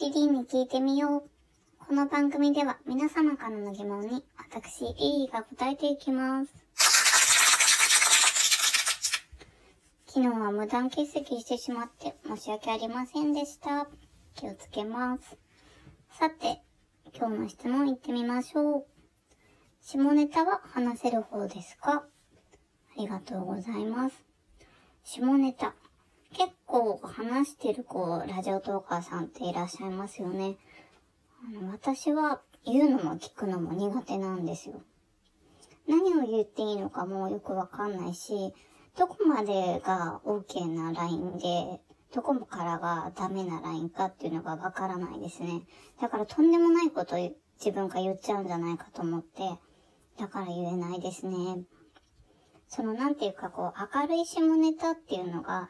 リリーに聞いてみよう。この番組では皆様からの疑問に私、リリーが答えていきます。昨日は無断欠席してしまって申し訳ありませんでした。気をつけます。さて、今日の質問いってみましょう。下ネタは話せる方ですか？ありがとうございます。下ネタ。結構話してるこう、ラジオトーカーさんっていらっしゃいますよね。あの私は言うのも聞くのも苦手なんですよ。何を言っていいのかもよくわかんないし、どこまでが OK なラインで、どこからがダメなラインかっていうのがわからないですね。だからとんでもないこと自分が言っちゃうんじゃないかと思って、だから言えないですね。そのなんていうかこう明るい下ネタっていうのが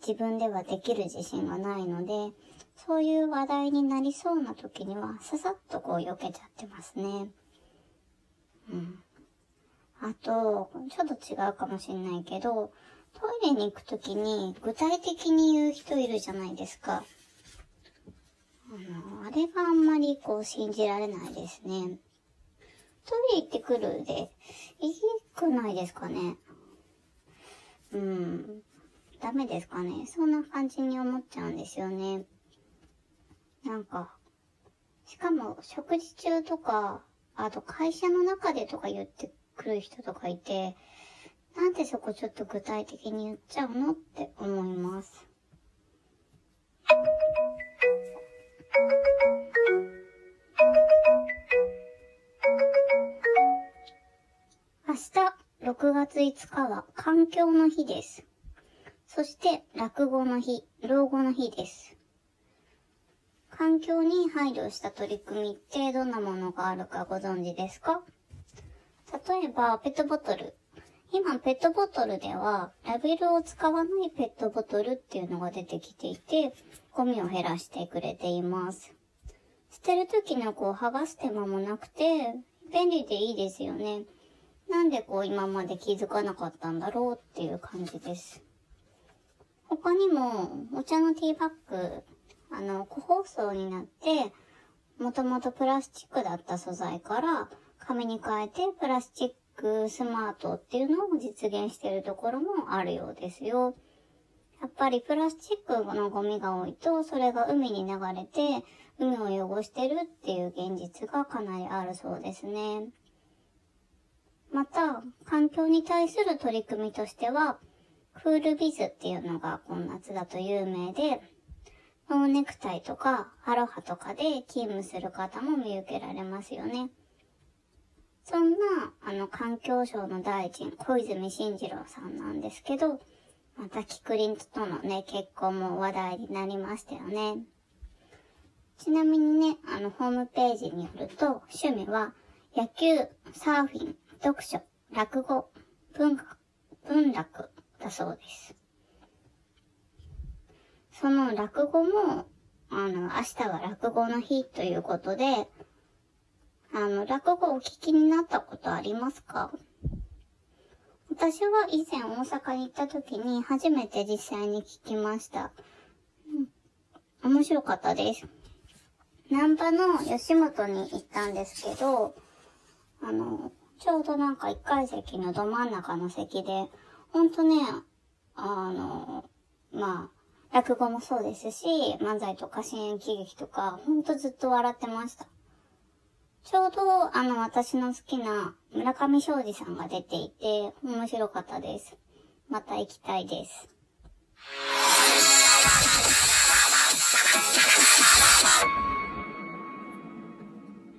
自分ではできる自信がないので、そういう話題になりそうな時にはささっとこう避けちゃってますね。うん。あと、ちょっと違うかもしれないけど、トイレに行くときに具体的に言う人いるじゃないですか。あの、あれがあんまりこう信じられないですね。トイレ行ってくるで、いいくないですかね。うん。ダメですかね。そんな感じに思っちゃうんですよね。なんか、しかも食事中とか、あと会社の中でとか言ってくる人とかいて、なんでそこちょっと具体的に言っちゃうのって思います。明日、6月5日は環境の日です。そして、落語の日、老後の日です。環境に配慮した取り組みってどんなものがあるかご存知ですか？例えば、ペットボトル。今、ペットボトルでは、ラベルを使わないペットボトルっていうのが出てきていて、ゴミを減らしてくれています。捨てるときのこう、剥がす手間もなくて、便利でいいですよね。なんでこう、今まで気づかなかったんだろうっていう感じです。他にも、お茶のティーバッグ、あの、個包装になって、もともとプラスチックだった素材から、紙に変えてプラスチックスマートっていうのを実現しているところもあるようですよ。やっぱりプラスチックのゴミが多いと、それが海に流れて、海を汚してるっていう現実がかなりあるそうですね。また、環境に対する取り組みとしては、クールビズっていうのが今夏だと有名で、ノーネクタイとかアロハとかで勤務する方も見受けられますよね。そんな、あの、環境省の大臣、小泉進次郎さんなんですけど、またキクリンとのね、結婚も話題になりましたよね。ちなみにね、あの、ホームページによると、趣味は、野球、サーフィン、読書、落語、文学、文楽だそうです。その落語も、あの、明日は落語の日ということで、あの、落語をお聞きになったことありますか？私は以前大阪に行った時に初めて実際に聞きました。うん、面白かったです。南波の吉本に行ったんですけど、あの、ちょうどなんか一階席のど真ん中の席で、ほんとね、あの、まあ、落語もそうですし、漫才とか新演喜劇とか、ほんとずっと笑ってました。ちょうど、あの、私の好きな村上昌司さんが出ていて、面白かったです。また行きたいです。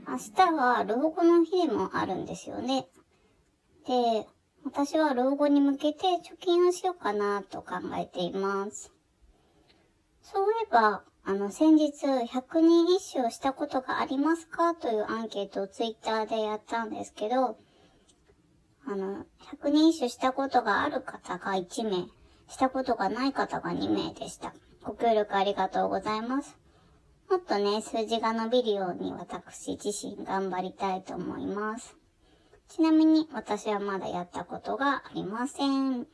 明日は老後の日でもあるんですよね。で、私は老後に向けて貯金をしようかなと考えています。そういえば、あの、先日、100人一首をしたことがありますかというアンケートをツイッターでやったんですけど、あの、100人一首したことがある方が1名、したことがない方が2名でした。ご協力ありがとうございます。もっとね、数字が伸びるように私自身頑張りたいと思います。ちなみに私はまだやったことがありません。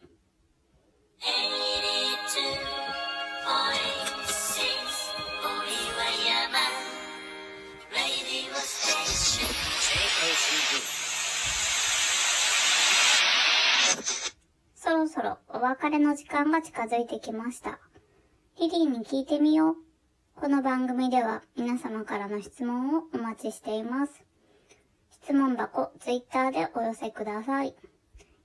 そろそろお別れの時間が近づいてきました。リリーに聞いてみよう。この番組では皆様からの質問をお待ちしています。質問箱、ツイッターでお寄せください。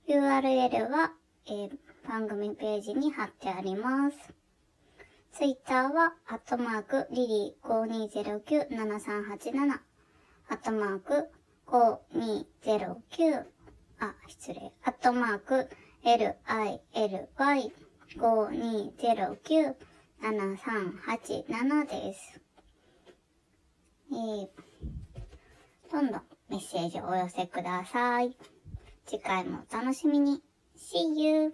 URL は、えー番組ページに貼ってあります。ツイッターは、アットマーク、リリー5209-7387、アットマーク、5209、あ、失礼、アットマーク、lily5209-7387 です。えー、どんどんメッセージをお寄せください。次回もお楽しみに。See you!